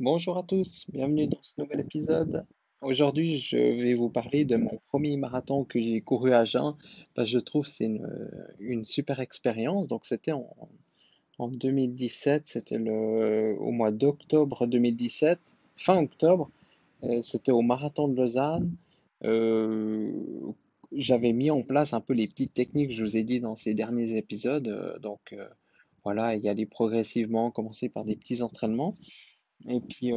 Bonjour à tous, bienvenue dans ce nouvel épisode. Aujourd'hui, je vais vous parler de mon premier marathon que j'ai couru à Jeun, je trouve que c'est une, super expérience. Donc, c'était en, en 2017, c'était au mois d'octobre 2017, fin octobre, euh, c'était au marathon de Lausanne. Euh, j'avais mis en place un peu les petites techniques que je vous ai dit dans ces derniers épisodes. Euh, donc voilà, y aller progressivement, commencer par des petits entraînements. Et puis,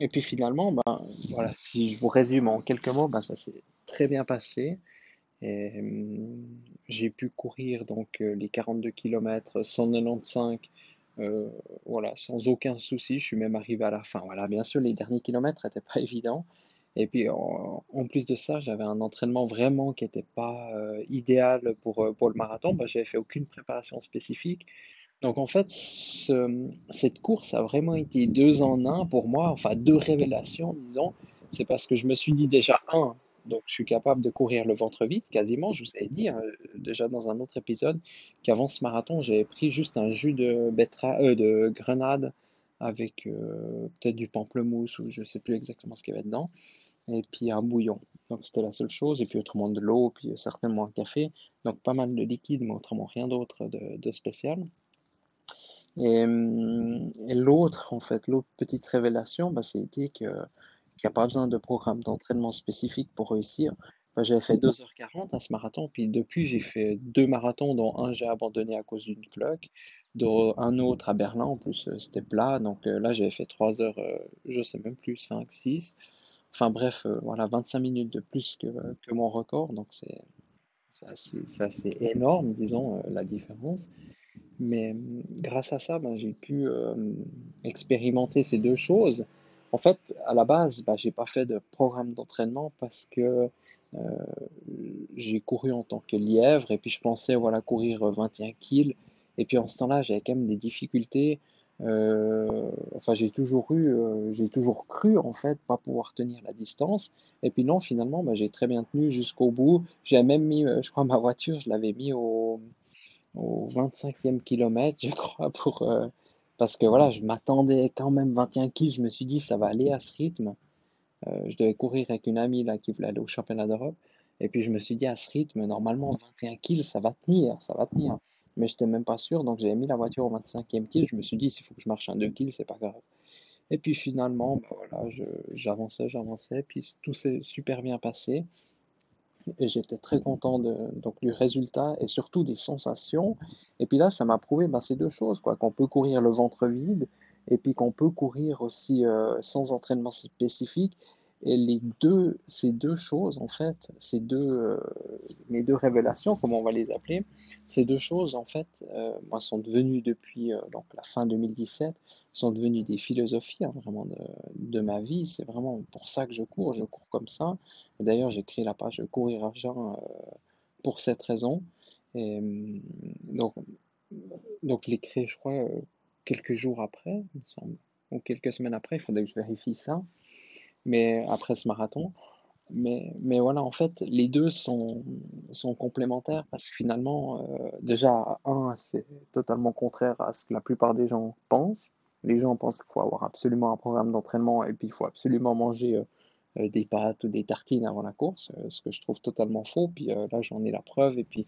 et puis finalement, ben, voilà, si je vous résume en quelques mots, ben, ça s'est très bien passé. Hum, j'ai pu courir donc euh, les 42 km 195 euh, voilà, sans aucun souci. Je suis même arrivé à la fin. Voilà, bien sûr, les derniers kilomètres n'étaient pas évidents. Et puis en, plus de ça, j'avais un entraînement vraiment qui n'était pas euh, idéal pour, pour le marathon. Bah, j'avais fait aucune préparation spécifique. Donc en fait, cette course a vraiment été deux en un pour moi, enfin deux révélations, disons. C'est parce que je me suis dit déjà, un, donc, je suis capable de courir le ventre vide quasiment. Je vous avais dit hein, déjà dans un autre épisode qu'avant ce marathon, j'avais pris juste un jus de, euh, de grenade avec euh, peut-être du pamplemousse ou je ne sais plus exactement ce qu'il y avait dedans, et puis un bouillon. Donc, c'était la seule chose. Et puis, autrement, de l'eau, puis certainement un café. Donc, pas mal de liquide, mais autrement, rien d'autre de, spécial. Et, hum, et l'autre, en fait, l'autre petite révélation, bah, c'était que il n'y a pas besoin de programme d'entraînement spécifique pour réussir. j'avais fait 2h40 à ce marathon, puis depuis j'ai fait deux marathons, dont un j'ai abandonné à cause d'une cloque, un autre à Berlin, en plus euh, c'était plat, donc euh, là j'avais fait 3 heures, euh, je sais même plus, 5, 6. Enfin bref, voilà, 25 minutes de plus que, mon record, donc c'est assez, énorme, disons, la différence. Mais grâce à ça, ben, j'ai pu expérimenter ces deux choses. En fait, à la base, bah, j'ai pas fait de programme d'entraînement parce que euh, j'ai couru en tant que lièvre et puis je pensais voilà courir 21 kills et puis en ce temps-là j'avais quand même des difficultés. Euh, enfin j'ai toujours eu, euh, j'ai toujours cru en fait pas pouvoir tenir la distance et puis non finalement bah, j'ai très bien tenu jusqu'au bout. J'ai même mis, je crois ma voiture je l'avais mis au, au 25e kilomètre je crois pour parce que voilà, je m'attendais quand même 21 kills, je me suis dit ça va aller à ce rythme. Euh, je devais courir avec une amie là qui voulait aller au championnat d'Europe. Et puis je me suis dit à ce rythme, normalement 21 kills, ça va tenir, ça va tenir. Mais je n'étais même pas sûr, donc j'avais mis la voiture au 25e kill. Je me suis dit, s'il faut que je marche un 2 kills, c'est pas grave. Et puis finalement, bah voilà, j'avançais, j'avançais, puis tout s'est super bien passé et j'étais très content donc, du résultat et surtout des sensations. Et puis là, ça m'a prouvé ben, ces deux choses, quoi, qu'on peut courir le ventre vide et puis qu'on peut courir aussi euh, sans entraînement spécifique. Et les deux, ces deux choses, en fait, ces deux, euh, mes deux révélations, comme on va les appeler, ces deux choses, en fait, euh, moi, sont devenues depuis donc, la fin 2017, sont devenues des philosophies hein, vraiment de, ma vie. C'est vraiment pour ça que je cours, je cours comme ça. D'ailleurs, j'ai créé la page Courir Argent pour cette raison. Et, donc, donc, je l'ai créé, je crois, quelques jours après, il me semble, ou quelques semaines après, il faudrait que je vérifie ça, mais après ce marathon. Mais, mais voilà, en fait, les deux sont, sont complémentaires parce que finalement, euh, déjà, un, c'est totalement contraire à ce que la plupart des gens pensent. Les gens pensent qu'il faut avoir absolument un programme d'entraînement et puis il faut absolument manger euh, euh, des pâtes ou des tartines avant la course, ce que je trouve totalement faux. Puis là, j'en ai la preuve. Et puis,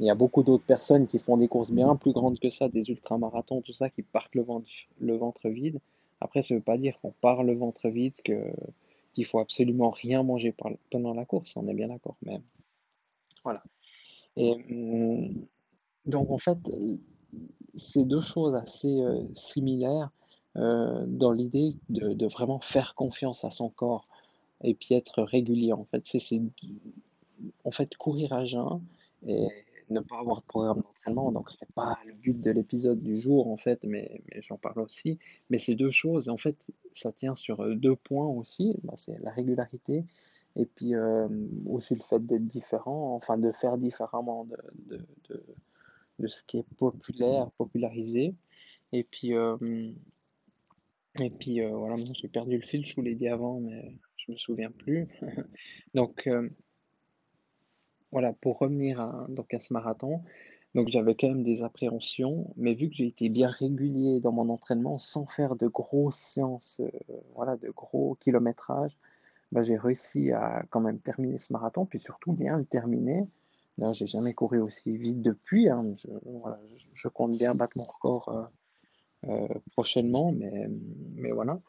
il y a beaucoup d'autres personnes qui font des courses bien plus grandes que ça, des ultramarathons, tout ça, qui partent le ventre, le ventre vide. Après, ça ne veut pas dire qu'on part le ventre vide, que, qu'il faut absolument rien manger pendant la course, on est bien d'accord. Voilà. Et hum, donc, en fait, c'est deux choses assez euh, similaires euh, dans l'idée de, vraiment faire confiance à son corps et puis être régulier. En fait, c'est, en fait courir à jeun et ne pas avoir de programme d'entraînement. Donc, c'est pas le but de l'épisode du jour, en fait, mais, mais j'en parle aussi. Mais c'est deux choses. En fait, ça tient sur euh, deux points aussi. Bah, c'est la régularité et puis euh, aussi le fait d'être différent, enfin de faire différemment de, de, de, de ce qui est populaire, popularisé. Et puis, euh, et puis voilà, j'ai perdu le fil, je vous l'ai dit avant, mais je me souviens plus. Donc, voilà, pour revenir à, ce marathon, donc j'avais quand même des appréhensions, mais vu que j'ai été bien régulier dans mon entraînement sans faire de grosses séances, euh, voilà, de gros kilométrages, bah, j'ai réussi à quand même terminer ce marathon, puis surtout bien le terminer. Là, j'ai jamais couru aussi vite depuis. hein, Je, compte bien battre mon record euh, euh, prochainement, mais voilà.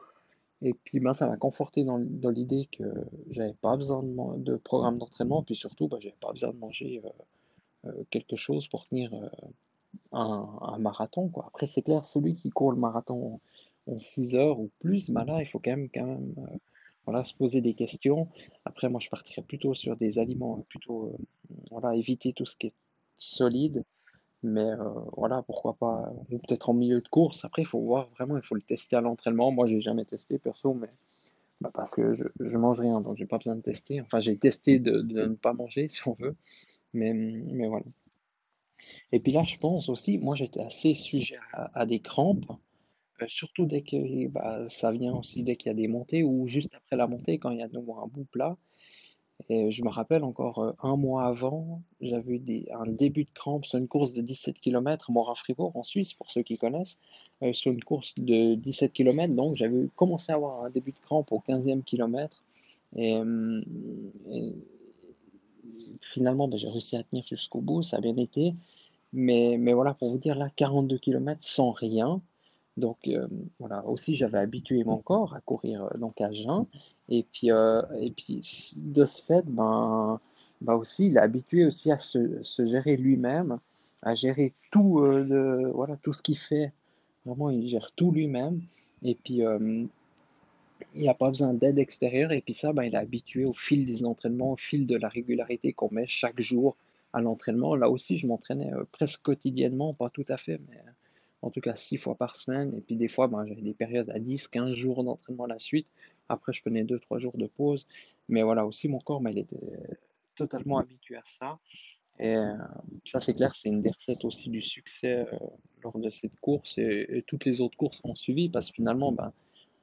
Et puis ben, ça m'a conforté dans, l'idée que j'avais pas besoin de, programme d'entraînement, puis surtout ben, j'avais pas besoin de manger euh, euh, quelque chose pour tenir euh, un, marathon, quoi. Après c'est clair, celui qui court le marathon en 6 heures ou plus, ben là il faut quand même, quand même voilà, se poser des questions. Après moi je partirais plutôt sur des aliments, plutôt voilà, éviter tout ce qui est solide. Mais euh, voilà, pourquoi pas, ou peut-être en milieu de course. Après, il faut voir vraiment, il faut le tester à l'entraînement. Moi, j'ai jamais testé perso, mais bah, parce que je, je mange rien, donc j'ai pas besoin de tester. Enfin, j'ai testé de, ne pas manger, si on veut, mais, mais voilà. Et puis là, je pense aussi, moi, j'étais assez sujet à, à des crampes, euh, surtout dès que bah, ça vient aussi dès qu'il y a des montées ou juste après la montée, quand il y a de nouveau un bout plat. Et je me rappelle encore euh, un mois avant, j'avais eu un début de crampe sur une course de 17 km, Mora-Fribourg en Suisse, pour ceux qui connaissent, euh, sur une course de 17 km. Donc j'avais commencé à avoir un début de crampe au 15e kilomètre. Et, euh, finalement, ben, j'ai réussi à tenir jusqu'au bout, ça a bien été. Mais, voilà, pour vous dire, là, 42 km sans rien. Donc euh, voilà, aussi j'avais habitué mon corps à courir euh, donc à jeun. Et puis, euh, et puis de ce fait, ben, ben aussi, il est habitué aussi à se, se gérer lui-même, à gérer tout, euh, voilà, tout ce qu'il fait. Vraiment, il gère tout lui-même. Et puis, euh, il n'y a pas besoin d'aide extérieure. Et puis ça, ben, il est habitué au fil des entraînements, au fil de la régularité qu'on met chaque jour à l'entraînement. Là aussi, je m'entraînais euh, presque quotidiennement, pas tout à fait, mais en tout cas six fois par semaine. Et puis des fois, ben, j'avais des périodes à 10, 15 jours d'entraînement à la suite. Après, je prenais deux, trois jours de pause. Mais voilà, aussi mon corps, ben, il était totalement habitué à ça. Et euh, ça, c'est clair, c'est une des recettes aussi du succès euh, lors de cette course et, toutes les autres courses ont suivi parce que finalement, ben,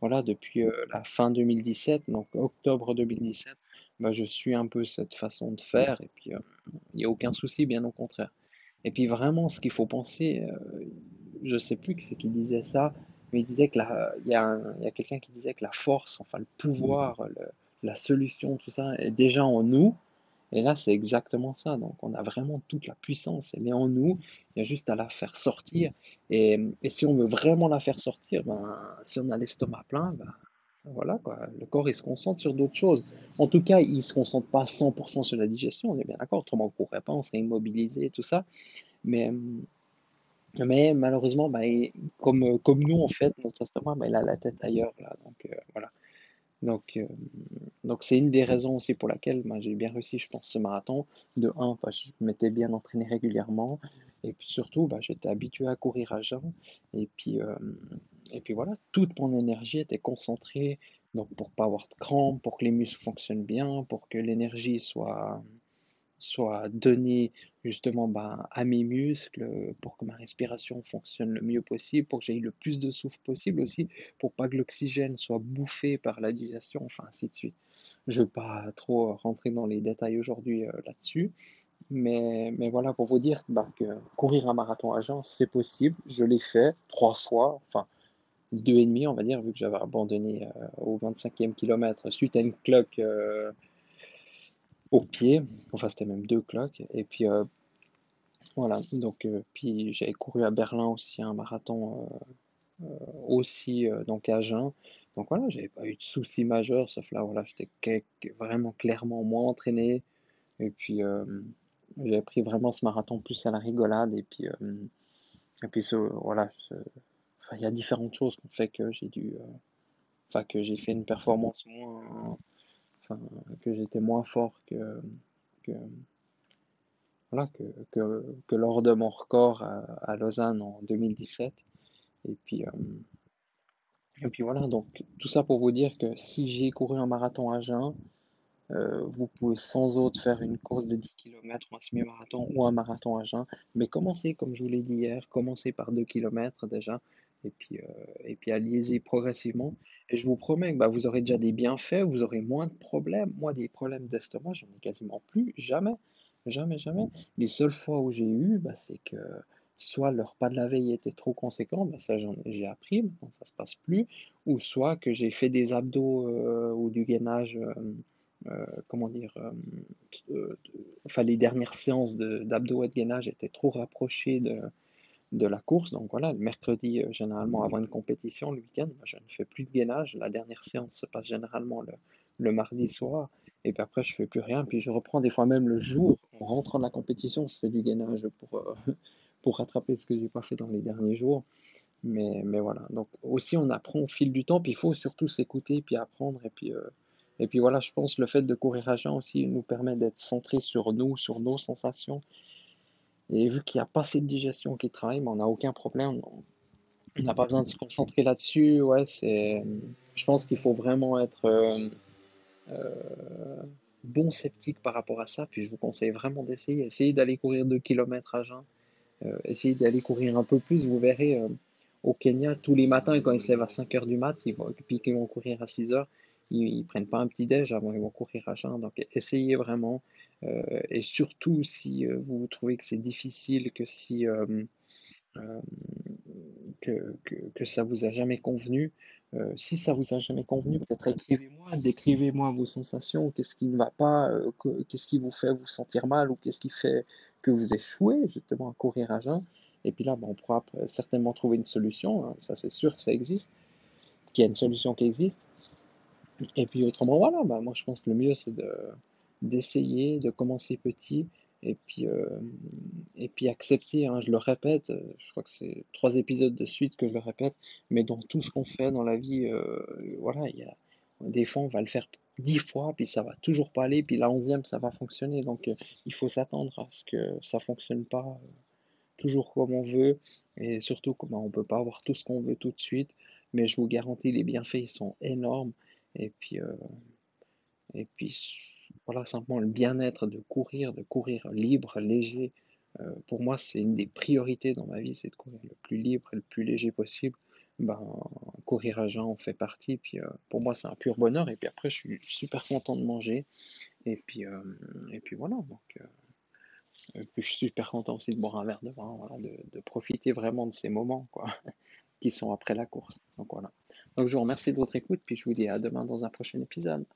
voilà, depuis euh, la fin 2017, donc octobre 2017, ben, je suis un peu cette façon de faire et puis euh, il n'y a aucun souci, bien au contraire. Et puis vraiment, ce qu'il faut penser, euh, je sais plus qui c'est disait ça, mais il disait que il y a, quelqu'un qui disait que la force, enfin le pouvoir, la solution, tout ça est déjà en nous. Et là, c'est exactement ça. Donc, on a vraiment toute la puissance. Elle est en nous. Il y a juste à la faire sortir. Et, si on veut vraiment la faire sortir, ben, si on a l'estomac plein, ben, voilà quoi. Le corps, il se concentre sur d'autres choses. En tout cas, il se concentre pas 100% sur la digestion. On est bien d'accord. Autrement, on ne pourrait pas, on serait immobilisé et tout ça. Mais, mais malheureusement, il- comme, comme nous, en fait, notre estomac, ben, il a la tête ailleurs. Là. Donc, euh, voilà. Donc, euh, donc c'est une des raisons aussi pour laquelle moi, j'ai bien réussi, je pense, ce marathon. De un, je m'étais bien entraîné régulièrement, et puis surtout, bah, j'étais habitué à courir à jeun, et puis, euh, et puis voilà, toute mon énergie était concentrée, donc pour pas avoir de crampes, pour que les muscles fonctionnent bien, pour que l'énergie soit, soit donné justement ben, à mes muscles pour que ma respiration fonctionne le mieux possible, pour que j'aie le plus de souffle possible aussi, pour pas que l'oxygène soit bouffé par la digestion, enfin ainsi de suite. Je ne veux pas trop rentrer dans les détails aujourd'hui euh, là-dessus, mais, mais voilà pour vous dire bah, que courir un marathon à jeun, c'est possible. Je l'ai fait trois fois, enfin deux et demi, on va dire, vu que j'avais abandonné euh, au 25e kilomètre suite à une cloque euh, au pied. Enfin, c'était même deux cloques. Et puis euh, voilà, donc euh, puis j'avais couru à Berlin aussi un marathon euh, aussi donc à jeun. Donc voilà, j'avais pas eu de soucis majeurs, sauf là voilà, j'étais vraiment clairement moins entraîné. Et puis j'avais pris vraiment ce marathon plus à la rigolade. Et puis et puis ce- voilà, il y a différentes choses qui ont fait que j'ai dû, enfin que j'ai fait une performance moins, que j'étais moins fort que voilà, que, que, lors de mon record à, Lausanne en 2017. Et puis, euh, et puis voilà, donc tout ça pour vous dire que si j'ai couru un marathon à jeun, euh, vous pouvez sans autre faire une course de 10 km ou un semi-marathon ou un marathon à jeun. Mais commencez, comme je vous l'ai dit hier, commencez par 2 km déjà. Et puis, euh, et puis allez-y progressivement. Et je vous promets que bah, vous aurez déjà des bienfaits, vous aurez moins de problèmes. Moi, des problèmes d'estomac, j'en ai quasiment plus. Jamais. Jamais, jamais. Les seules fois où j'ai eu, bah, c'est que soit le repas de la veille était trop conséquent, bah, ça j'ai appris, maintenant ça se passe plus, ou soit que j'ai fait des abdos euh, ou du gainage, euh, euh, comment dire, enfin les dernières séances d'abdos et de gainage étaient trop rapprochées de, de la course, donc voilà, le mercredi, euh, généralement avant une compétition, le week-end, je ne fais plus de gainage, la dernière séance se passe généralement le, le mardi soir, et puis après je fais plus rien, puis je reprends des fois même le jour, en rentrant de la compétition, je fais du gainage pour, euh, pour rattraper ce que j'ai pas fait dans les derniers jours. Mais, mais voilà. Donc aussi on apprend au fil du temps, puis il faut surtout s'écouter, puis apprendre. Et puis, euh, et puis voilà, je pense que le fait de courir à jeun aussi nous permet d'être centré sur nous, sur nos sensations. Et vu qu'il n'y a pas cette digestion qui travaille, mais on n'a aucun problème. On n'a pas besoin de se concentrer là-dessus. Ouais. Je pense qu'il faut vraiment être euh, euh, bon sceptique par rapport à ça. Puis je vous conseille vraiment d'essayer. Essayez d'aller courir 2 km à jeun. Euh, essayez d'aller courir un peu plus, vous verrez euh, au Kenya, tous les matins, quand ils se lèvent à 5 heures du mat, ils vont, puis qu'ils vont courir à 6 heures, ils, ne prennent pas un petit déj avant, ils vont courir à jeun. Donc essayez vraiment. Euh, et surtout si euh, vous trouvez que c'est difficile, que si euh, euh, que, que, ça vous a jamais convenu. Si ça vous a jamais convenu, peut-être écrivez-moi, décrivez-moi vos sensations, qu'est-ce qui ne va pas, que- qu'est-ce qui vous fait vous sentir mal ou qu'est-ce qui fait que vous échouez justement à courir à jeun. Et puis là, ben, on pourra certainement trouver une solution, hein, ça c'est sûr que ça existe, qu'il y a une solution qui existe. Et puis autrement, voilà, ben, moi je pense que le mieux c'est de, d'essayer, de commencer petit et puis, euh, et puis accepter, hein, je le répète, je crois que c'est trois épisodes de suite que je le répète, mais dans tout ce qu'on fait dans la vie, euh, voilà, il y a, des fois on va le faire dix fois, puis ça va toujours pas aller, puis la onzième ça va fonctionner, donc euh, il faut s'attendre à ce que ça fonctionne pas toujours comme on veut, et surtout comme on peut pas avoir tout ce qu'on veut tout de suite, mais je vous garantis les bienfaits ils sont énormes, et puis euh, et puis voilà, simplement le bien-être de courir, de courir libre, léger. Euh, pour moi, c'est une des priorités dans ma vie, c'est de courir le plus libre et le plus léger possible. Ben, courir à jeun en fait partie. Puis euh, pour moi, c'est un pur bonheur. Et puis après, je suis super content de manger. Et puis, et puis voilà. Donc, et puis je suis super content aussi de boire un verre de vin, voilà, de, de profiter vraiment de ces moments, quoi, qui sont après la course. Donc voilà. Donc je vous remercie de votre écoute, puis je vous dis à demain dans un prochain épisode.